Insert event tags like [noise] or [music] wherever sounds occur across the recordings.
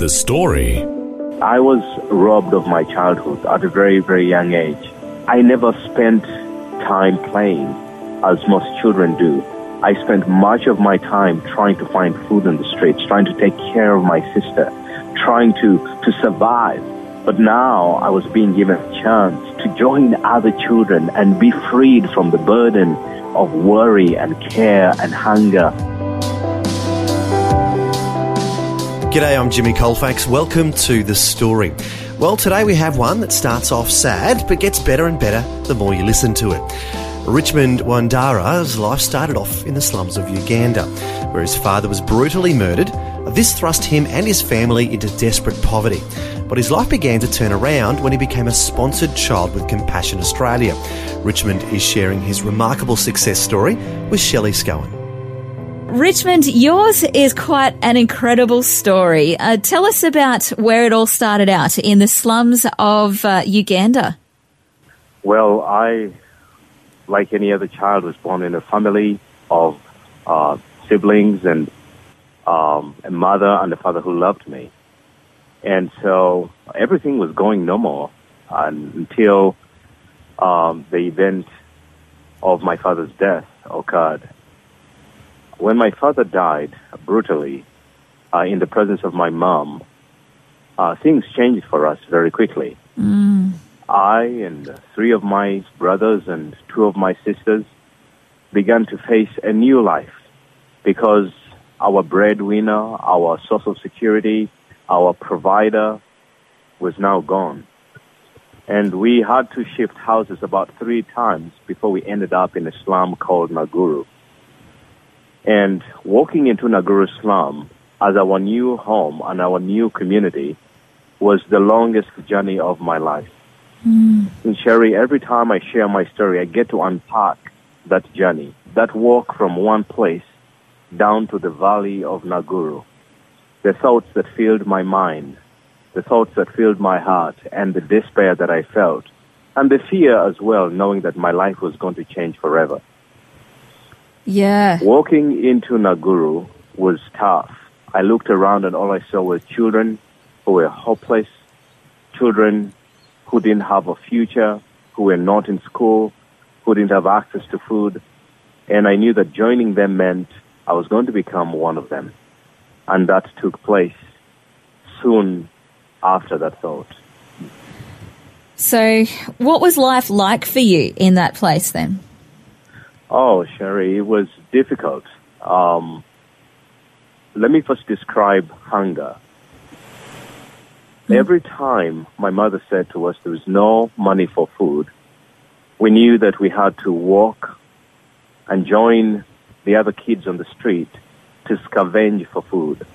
The story. I was robbed of my childhood at a very, very young age. I never spent time playing as most children do. I spent much of my time trying to find food in the streets, trying to take care of my sister, trying to, to survive. But now I was being given a chance to join other children and be freed from the burden of worry and care and hunger G'day, I'm Jimmy Colfax. Welcome to The Story. Well, today we have one that starts off sad, but gets better and better the more you listen to it. Richmond Wandera's life started off in the slums of Uganda, where his father was brutally murdered. This thrust him and his family into desperate poverty. But his life began to turn around when he became a sponsored child with Compassion Australia. Richmond is sharing his remarkable success story with Shelley Scowen. Richmond, yours is quite an incredible story. Uh, tell us about where it all started out in the slums of uh, Uganda. Well, I, like any other child, was born in a family of uh, siblings and um, a mother and a father who loved me. And so everything was going normal until um, the event of my father's death occurred. When my father died brutally uh, in the presence of my mom, uh, things changed for us very quickly. Mm. I and three of my brothers and two of my sisters began to face a new life because our breadwinner, our source of security, our provider was now gone. And we had to shift houses about three times before we ended up in a slum called Naguru. And walking into Naguru slum as our new home and our new community was the longest journey of my life. Mm. And Sherry, every time I share my story, I get to unpack that journey, that walk from one place down to the valley of Naguru, the thoughts that filled my mind, the thoughts that filled my heart, and the despair that I felt, and the fear as well, knowing that my life was going to change forever. Yeah. Walking into Naguru was tough. I looked around and all I saw was children who were hopeless, children who didn't have a future, who were not in school, who didn't have access to food. And I knew that joining them meant I was going to become one of them. And that took place soon after that thought. So, what was life like for you in that place then? Oh, Sherry, it was difficult. Um, let me first describe hunger. Every time my mother said to us there was no money for food, we knew that we had to walk and join the other kids on the street to scavenge for food.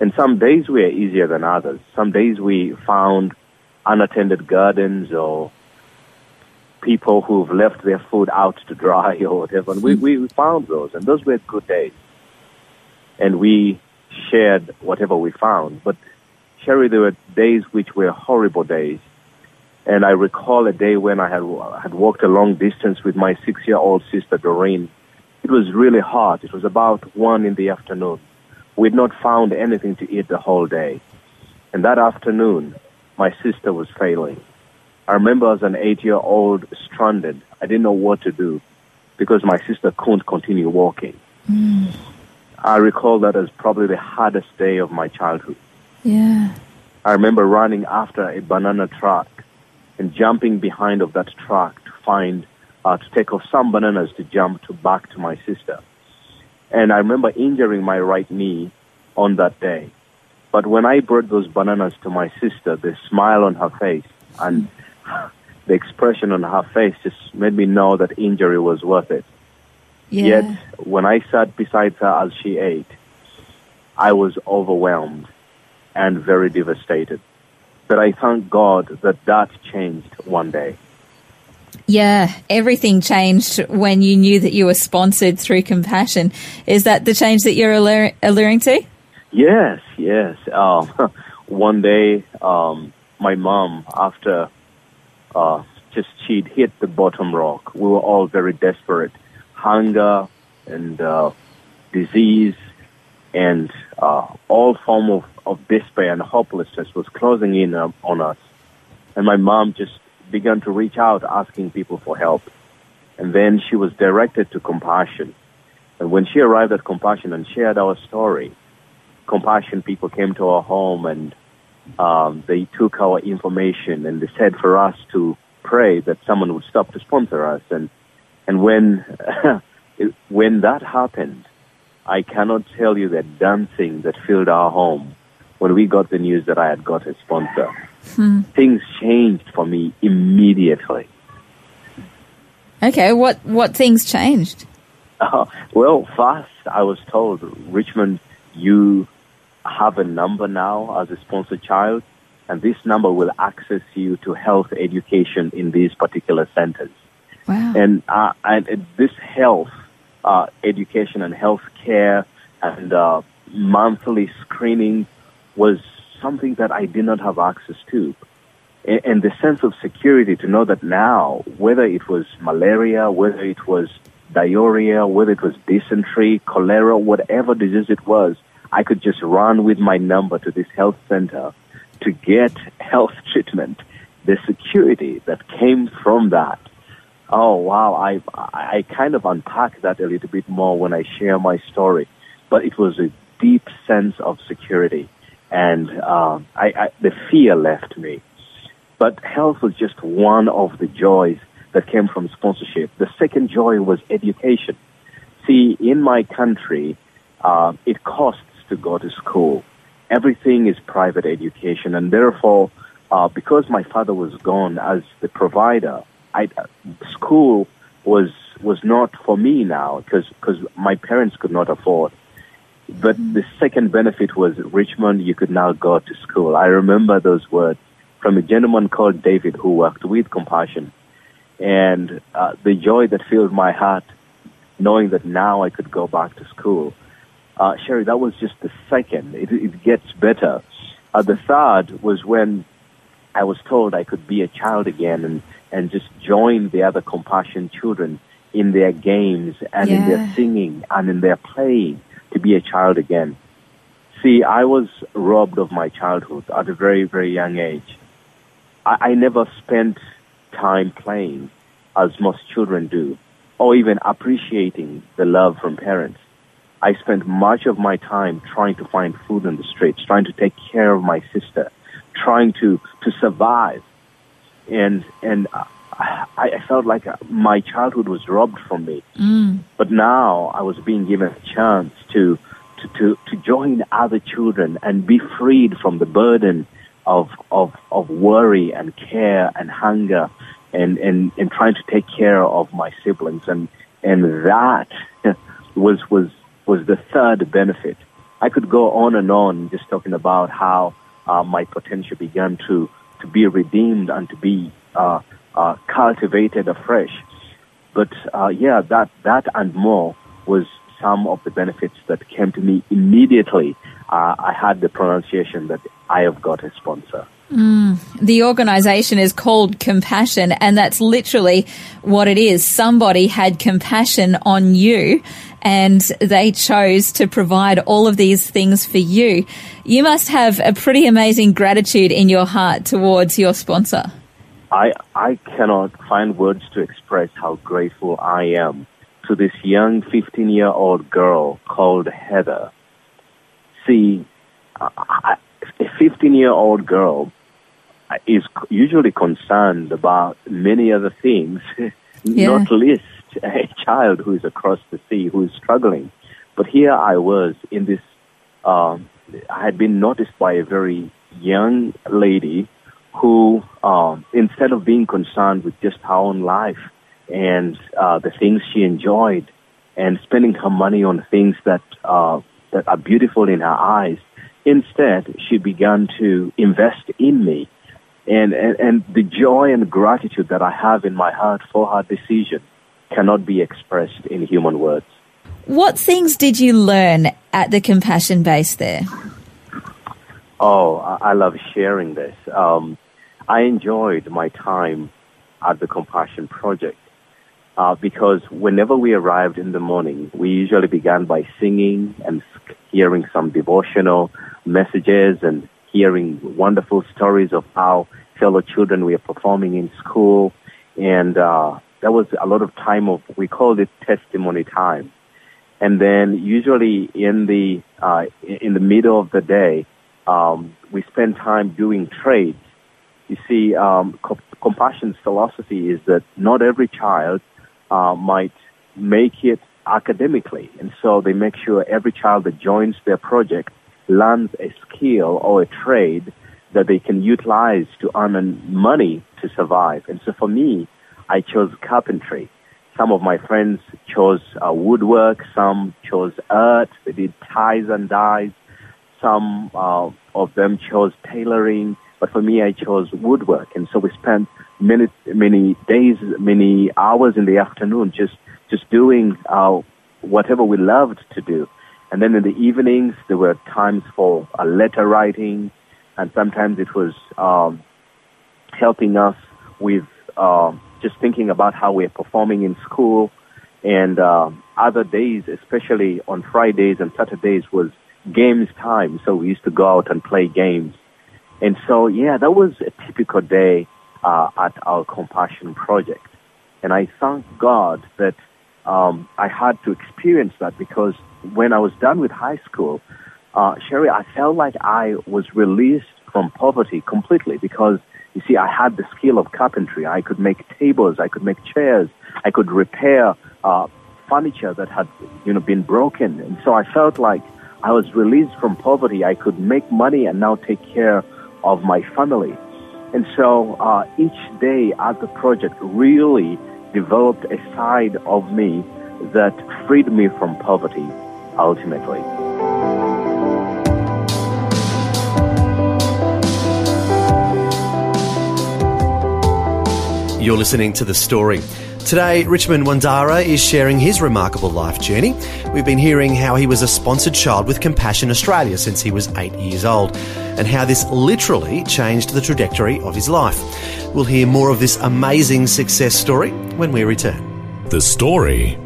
And some days were easier than others. Some days we found unattended gardens or people who've left their food out to dry [laughs] or whatever. And we, we found those, and those were good days. And we shared whatever we found. But, Sherry, there were days which were horrible days. And I recall a day when I had, had walked a long distance with my six year old sister, Doreen. It was really hot. It was about one in the afternoon. We'd not found anything to eat the whole day. And that afternoon, my sister was failing. I remember as an eight year old stranded. I didn't know what to do because my sister couldn't continue walking. Mm. I recall that as probably the hardest day of my childhood. Yeah. I remember running after a banana truck and jumping behind of that truck to find, uh, to take off some bananas to jump to back to my sister. And I remember injuring my right knee on that day. But when I brought those bananas to my sister, the smile on her face and [laughs] the expression on her face just made me know that injury was worth it. Yeah. Yet, when I sat beside her as she ate, I was overwhelmed. and very devastated. But I thank God that that changed one day. Yeah, everything changed when you knew that you were sponsored through compassion. Is that the change that you're allur- alluring to? Yes, yes. Um, [laughs] one day, um, my mom, after uh, just she'd hit the bottom rock, we were all very desperate. Hunger and uh, disease and uh, all form of, of despair and hopelessness was closing in on us. And my mom just began to reach out asking people for help. And then she was directed to Compassion. And when she arrived at Compassion and shared our story, Compassion people came to our home and um, they took our information and they said for us to pray that someone would stop to sponsor us. And and when [laughs] when that happened, I cannot tell you the dancing that filled our home when we got the news that I had got a sponsor. Hmm. Things changed for me immediately. Okay, what what things changed? Uh, [laughs] well, first I was told, Richmond, you have a number now as a sponsored child, and this number will access you to health education in these particular centers. Wow. And, uh, and this health uh, education and health care and uh, monthly screening was something that I did not have access to. And, and the sense of security to know that now, whether it was malaria, whether it was diarrhea, whether it was dysentery, cholera, whatever disease it was, I could just run with my number to this health center to get health [laughs] treatment. The security that came from that. Oh wow, I I kind of unpack that a little bit more when I share my story, but it was a deep sense of security, and uh, I, I the fear left me. But health was just one of the joys that came from sponsorship. The second joy was education. See, in my country, uh, it costs to go to school. Everything is private education, and therefore, uh, because my father was gone as the provider, I, school was was not for me now because because my parents could not afford. But the second benefit was Richmond. You could now go to school. I remember those words from a gentleman called David who worked with Compassion, and uh, the joy that filled my heart, knowing that now I could go back to school. Uh, Sherry, that was just the second. It, it gets better. Uh, the third was when I was told I could be a child again and, and just join the other compassion children in their games and in their singing and in their playing to be a child again. See, I was robbed of my childhood at a very, very young age. I, I never spent time playing as most children do, or even appreciating the love from parents. I spent much of my time trying to find food on the streets, trying to take care of my sister, trying to, to survive. And, and I, I felt like my childhood was robbed from me. Mm. But now I was being given a chance to, to, to, to join other children and be freed from the burden of, of, of worry and care and hunger and, and, and trying to take care of my siblings. And, and that [laughs] was, was, was the third benefit. I could go on and on just talking about how uh, my potential began to, to be redeemed and to be uh, uh, cultivated afresh. But uh, yeah, that that and more was some of the benefits that came to me immediately. Uh, I had the pronunciation that I have got a sponsor. The organization is called Compassion, and that's literally what it is. Somebody had compassion on you, and they chose to provide all of these things for you. You must have a pretty amazing gratitude in your heart towards your sponsor. I I cannot find words to express how grateful I am to this young 15 year old girl called Heather. See, a 15 year old girl is usually concerned about many other things, [laughs] Yeah. not least a child who is across the sea who is struggling. But here I was in this, um, I had been noticed by a very young lady who, um, instead of being concerned with just her own life and uh, the things she enjoyed and spending her money on things that uh, that are beautiful in her eyes, Instead, she began to invest in me. And, and, and the joy and gratitude that I have in my heart for her decision cannot be expressed in human words. What things did you learn at the compassion base there? Oh, I love sharing this. Um, I enjoyed my time at the Compassion Project uh, because whenever we arrived in the morning, we usually began by singing and hearing some devotional messages and hearing wonderful stories of how fellow children were performing in school. And uh, that was a lot of time of, we called it testimony time. And then usually in the, uh, in the middle of the day, um, we spend time doing trades. You see, um, co- compassion's philosophy is that not every child uh, might make it academically, and so they make sure every child that joins their project learns a skill or a trade that they can utilize to earn money to survive. And so for me, I chose carpentry. Some of my friends chose uh, woodwork. Some chose art. They did ties and dyes. Some uh, of them chose tailoring, but for me, I chose woodwork. And so we spent many, many days, many hours in the afternoon just, just doing uh, whatever we loved to do. And then in the evenings, there were times for uh, letter writing, and sometimes it was um, helping us with uh, just thinking about how we're performing in school. And uh, other days, especially on Fridays and Saturdays, was games time. So we used to go out and play games. And so, yeah, that was a typical day uh, at our compassion project. And I thank God that um, I had to experience that because when I was done with high school, uh, Sherry, I felt like I was released from poverty completely because you see, I had the skill of carpentry. I could make tables, I could make chairs, I could repair uh, furniture that had, you know, been broken. And so I felt like I was released from poverty. I could make money and now take care of my family. And so uh, each day at the project really developed a side of me that freed me from poverty ultimately. You're listening to The Story. Today, Richmond Wandera is sharing his remarkable life journey. We've been hearing how he was a sponsored child with Compassion Australia since he was eight years old, and how this literally changed the trajectory of his life. We'll hear more of this amazing success story when we return. The Story.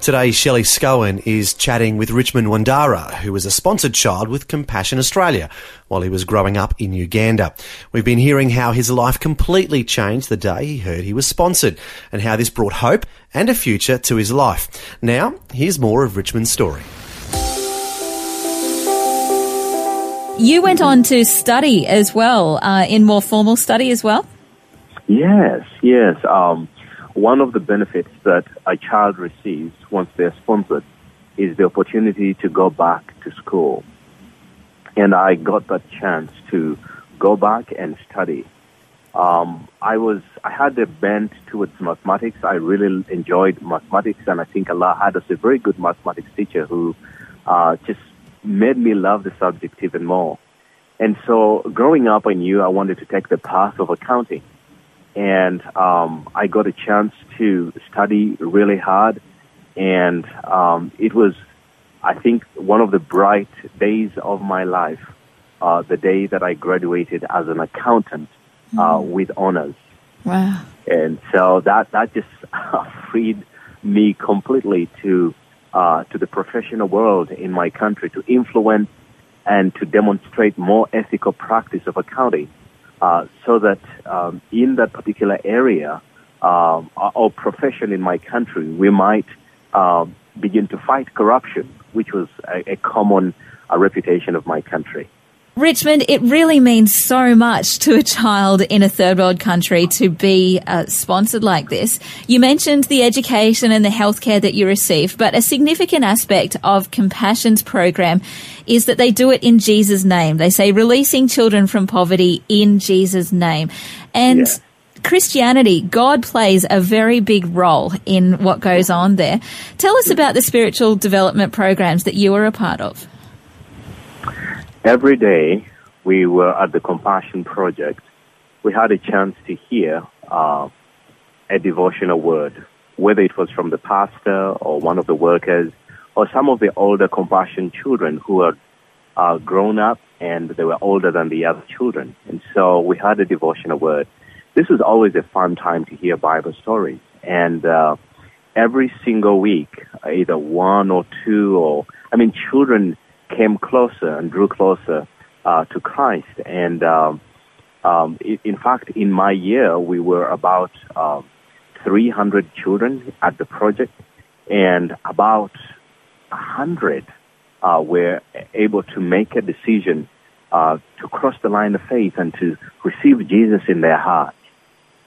Today, Shelley Scowen is chatting with Richmond Wandera, who was a sponsored child with Compassion Australia while he was growing up in Uganda. We've been hearing how his life completely changed the day he heard he was sponsored and how this brought hope and a future to his life. Now, here's more of Richmond's story. You went on to study as well, uh, in more formal study as well? Yes, yes. Um, one of the benefits that a child receives once they're sponsored is the opportunity to go back to school. And I got that chance to go back and study. Um, I was, I had a bent towards mathematics. I really enjoyed mathematics, and I think Allah had us a very good mathematics teacher who uh, just made me love the subject even more. And so, growing up, I knew I wanted to take the path of accounting and um, I got a chance to study really hard, and um, it was, I think, one of the bright days of my life. Uh, the day that I graduated as an accountant uh, with honors, Wow. and so that that just [laughs] freed me completely to uh, to the professional world in my country to influence and to demonstrate more ethical practice of accounting uh, so that um, in that particular area um, or profession in my country, we might uh, begin to fight corruption, which was a, a common uh, reputation of my country. Richmond, it really means so much to a child in a third world country to be uh, sponsored like this. You mentioned the education and the healthcare that you receive, but a significant aspect of Compassion's program is that they do it in Jesus' name. They say releasing children from poverty in Jesus' name. And Yeah. Christianity, God plays a very big role in what goes on there. Tell us about the spiritual development programs that you are a part of. Every day we were at the Compassion Project, we had a chance to hear uh, a devotional word, whether it was from the pastor or one of the workers or some of the older Compassion children who had uh, grown up and they were older than the other children. And so we had a devotional word. This was always a fun time to hear Bible stories. And uh, every single week, either one or two, or I mean, children came closer and drew closer uh, to Christ. And um, um, in fact, in my year, we were about um, 300 children at the project, and about 100 uh, were able to make a decision uh, to cross the line of faith and to receive Jesus in their heart.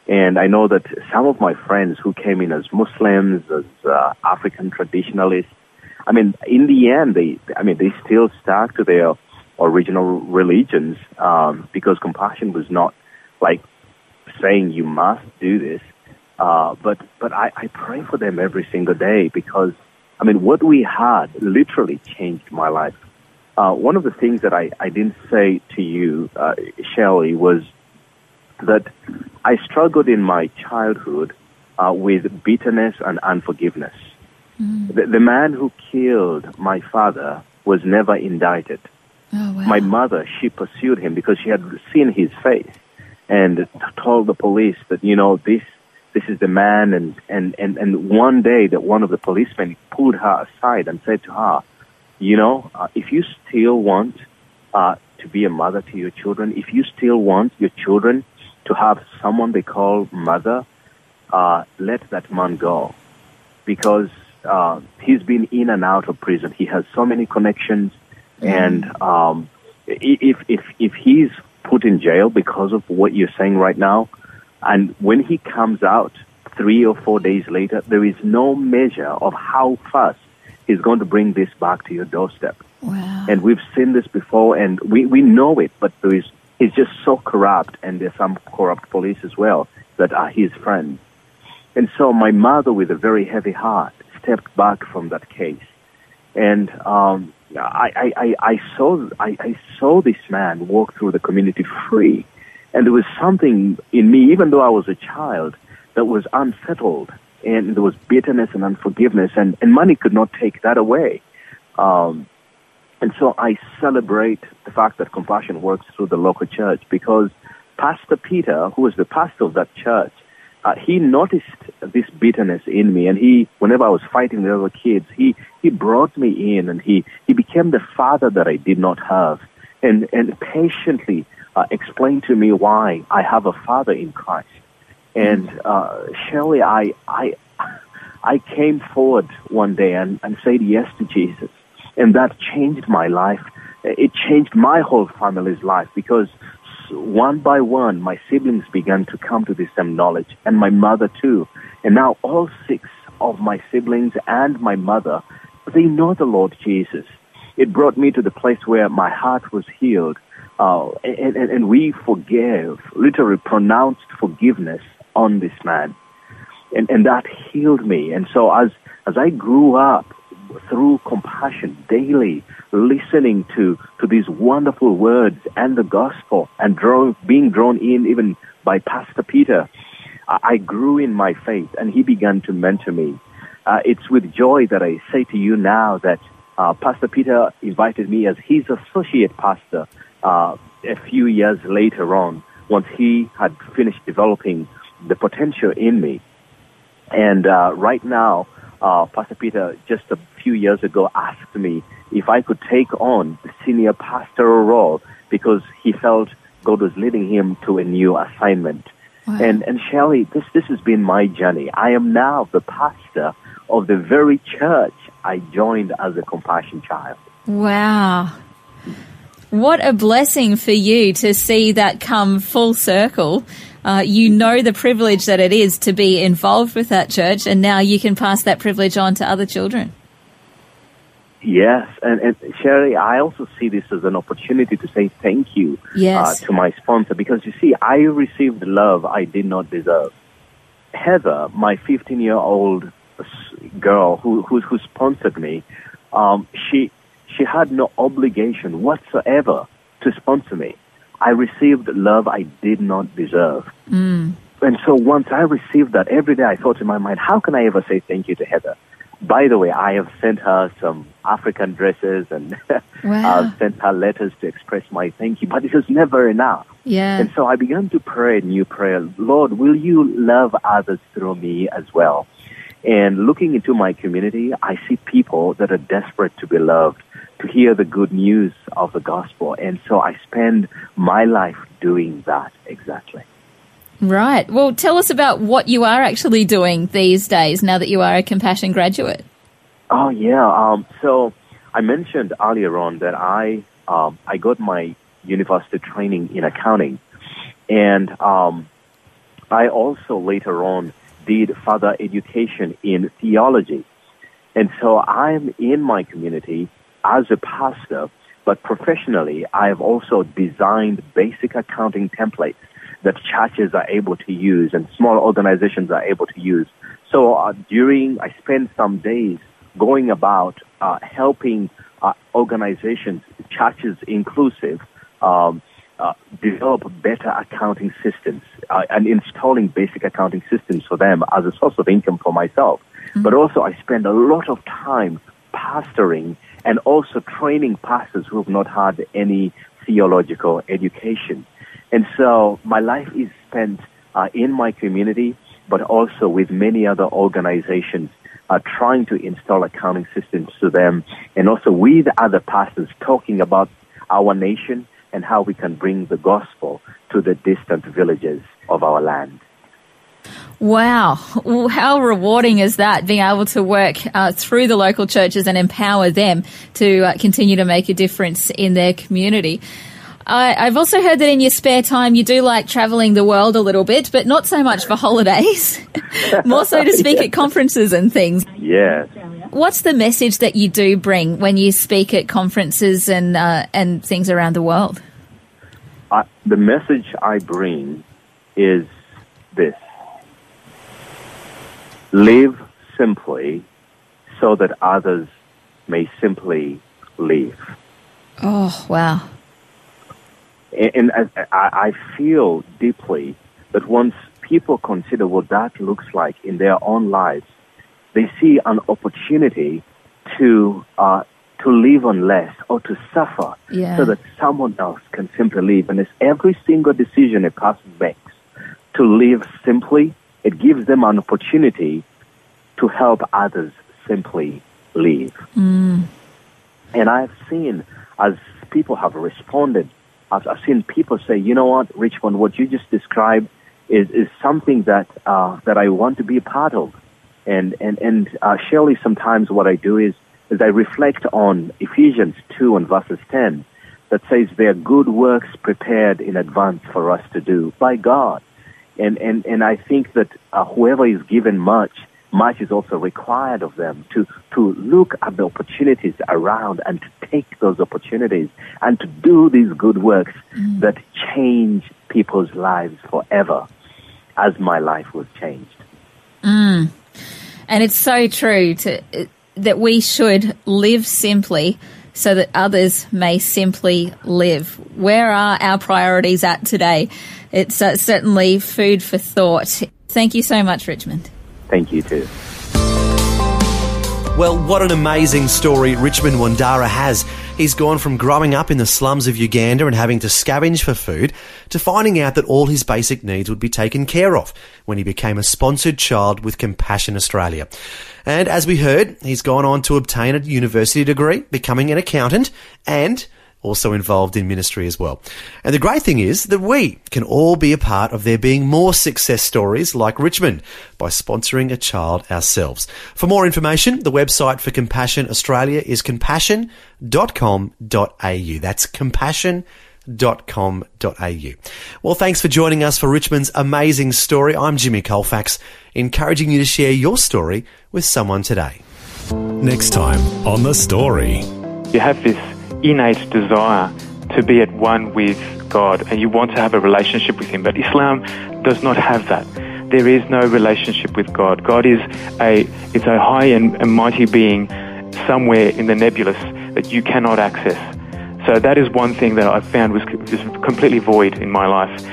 And I know that some of my friends who came in as Muslims, as uh, African traditionalists, I mean, in the end, they, I mean, they still stuck to their original religions um, because compassion was not like saying you must do this. Uh, but but I, I pray for them every single day because I mean what we had literally changed my life. Uh, one of the things that I, I didn't say to you, uh, Shelley, was that I struggled in my childhood uh, with bitterness and unforgiveness. The, the man who killed my father was never indicted. Oh, wow. My mother, she pursued him because she had seen his face and told the police that, you know, this, this is the man. And, and, and, and one day that one of the policemen pulled her aside and said to her, you know, uh, if you still want uh, to be a mother to your children, if you still want your children to have someone they call mother, uh, let that man go because uh, he's been in and out of prison. He has so many connections, and um, if if if he's put in jail because of what you're saying right now, and when he comes out three or four days later, there is no measure of how fast he's going to bring this back to your doorstep. wow. And we've seen this before, and we, we know it, but there is, he's just so corrupt, and there's some corrupt police as well that are his friends. And so my mother, with a very heavy heart, stepped back from that case. And um, I, I, I, saw, I, I saw this man walk through the community free. And there was something in me, even though I was a child, that was unsettled. And there was bitterness and unforgiveness, and, and money could not take that away. Um, and so I celebrate the fact that compassion works through the local church because Pastor Peter, who was the pastor of that church, uh, he noticed this bitterness in me, and he, whenever I was fighting with other kids, he he brought me in, and he he became the father that I did not have, and and patiently uh, explained to me why I have a father in Christ. And uh, Shelley, I I I came forward one day and, and said yes to Jesus. And that changed my life. It changed my whole family's life because one by one, my siblings began to come to this same knowledge, and my mother too. And now all six of my siblings and my mother, they know the Lord Jesus. It brought me to the place where my heart was healed, uh, and, and, and we forgave, literally pronounced forgiveness on this man and, and that healed me. And so as as I grew up through compassion daily, listening to to these wonderful words and the gospel, and draw, being drawn in even by Pastor Peter, I, grew in my faith, and he began to mentor me. Uh, it's with joy that I say to you now that uh, Pastor Peter invited me as his associate pastor uh, a few years later on, once he had finished developing the potential in me. And uh, right now, uh, Pastor Peter, just a few years ago, asked me if I could take on the senior pastoral role because he felt God was leading him to a new assignment. And and Shelley, this this has been my journey. I am now the pastor of the very church I joined as a compassion child. Wow. What a blessing for you to see that come full circle. Uh, you know the privilege that it is to be involved with that church, and now you can pass that privilege on to other children. Yes, and, and Sherry, I also see this as an opportunity to say thank you Yes. uh, to my sponsor because you see, I received love I did not deserve. Heather, my 15 year old girl who, who, who sponsored me, um, she, she had no obligation whatsoever to sponsor me. I received love I did not deserve. Hmm. And so once I received that, every day I thought in my mind, how can I ever say thank you to Heather? By the way, I have sent her some African dresses and [laughs] Wow. I've sent her letters to express my thank you, but it was never enough. Yeah. And so I began to pray a new prayer. Lord, will you love others through me as well? And looking into my community, I see people that are desperate to be loved, to hear the good news of the gospel. And so I spend my life doing that exactly. Right. Well, tell us about what you are actually doing these days now that you are a Compassion graduate. Oh yeah. Um, so I mentioned earlier on that I um, I got my university training in accounting, and um, I also later on did further education in theology, and so I'm in my community as a pastor, but professionally I have also designed basic accounting templates that churches are able to use and small organizations are able to use. So uh, during, I spend some days going about uh, helping uh, organizations, churches inclusive, um, uh, develop better accounting systems uh, and installing basic accounting systems for them as a source of income for myself. But also, I spend a lot of time pastoring and also training pastors who have not had any theological education. And so my life is spent uh, in my community, but also with many other organizations uh, trying to install accounting systems to them, and also with other pastors talking about our nation and how we can bring the gospel to the distant villages of our land. Wow. Well, How rewarding is that, being able to work uh, through the local churches and empower them to uh, continue to make a difference in their community? I, I've also heard that in your spare time you do like traveling the world a little bit, but not so much for holidays, [laughs] more so to speak [laughs] at conferences and things. Yes. What's the message that you do bring when you speak at conferences and uh, and things around the world? I, the message I bring is this live simply so that others may simply live. Oh, wow. And, and I, I feel deeply that once people consider what that looks like in their own lives, they see an opportunity to uh, to live on less or to suffer Yeah. so that someone else can simply live. And it's every single decision a person makes to live simply, it gives them an opportunity to help others simply live. And I've seen as people have responded, I've, I've seen people say, you know what, Richmond, what you just described is, is something that, uh, that I want to be a part of. And, and, and uh, surely sometimes what I do is, is I reflect on Ephesians 2 and verses 10 that says there are good works prepared in advance for us to do by God. And, and, and I think that uh, whoever is given much, much is also required of them to, to look at the opportunities around and to take those opportunities and to do these good works that change people's lives forever as my life was changed. And it's so true to that we should live simply so that others may simply live. Where are our priorities at today? It's uh, certainly food for thought. Thank you so much, Richmond. Thank you too. Well, what an amazing story Richmond Wandera has. He's gone from growing up in the slums of Uganda and having to scavenge for food to finding out that all his basic needs would be taken care of when he became a sponsored child with Compassion Australia. And as we heard, he's gone on to obtain a university degree, becoming an accountant, and also involved in ministry as well. And the great thing is that we can all be a part of there being more success stories like Richmond by sponsoring a child ourselves. For more information, the website for Compassion Australia is compassion.com.au. That's compassion compassion.com.au. Well, thanks for joining us for Richmond's amazing story. I'm Jimmy Colfax, encouraging you to share your story with someone today. Next time on The Story. You have this innate desire to be at one with God and you want to have a relationship with Him, but Islam does not have that. There is no relationship with God. God is a, it's a high and, and mighty being somewhere in the nebulous that you cannot access. So that is one thing that I found was just completely void in my life.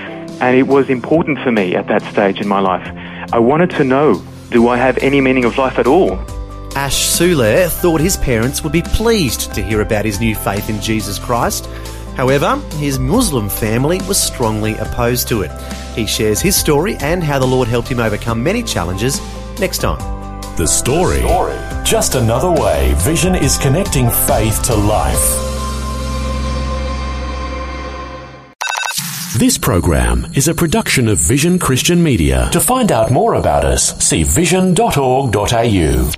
And it was important for me at that stage in my life. I wanted to know, do I have any meaning of life at all? Ash Sule thought his parents would be pleased to hear about his new faith in Jesus Christ. However, his Muslim family was strongly opposed to it. He shares his story and how the Lord helped him overcome many challenges next time. The Story. Just another way Vision is connecting faith to life. This program is a production of Vision Christian Media. To find out more about us, see vision.org.au.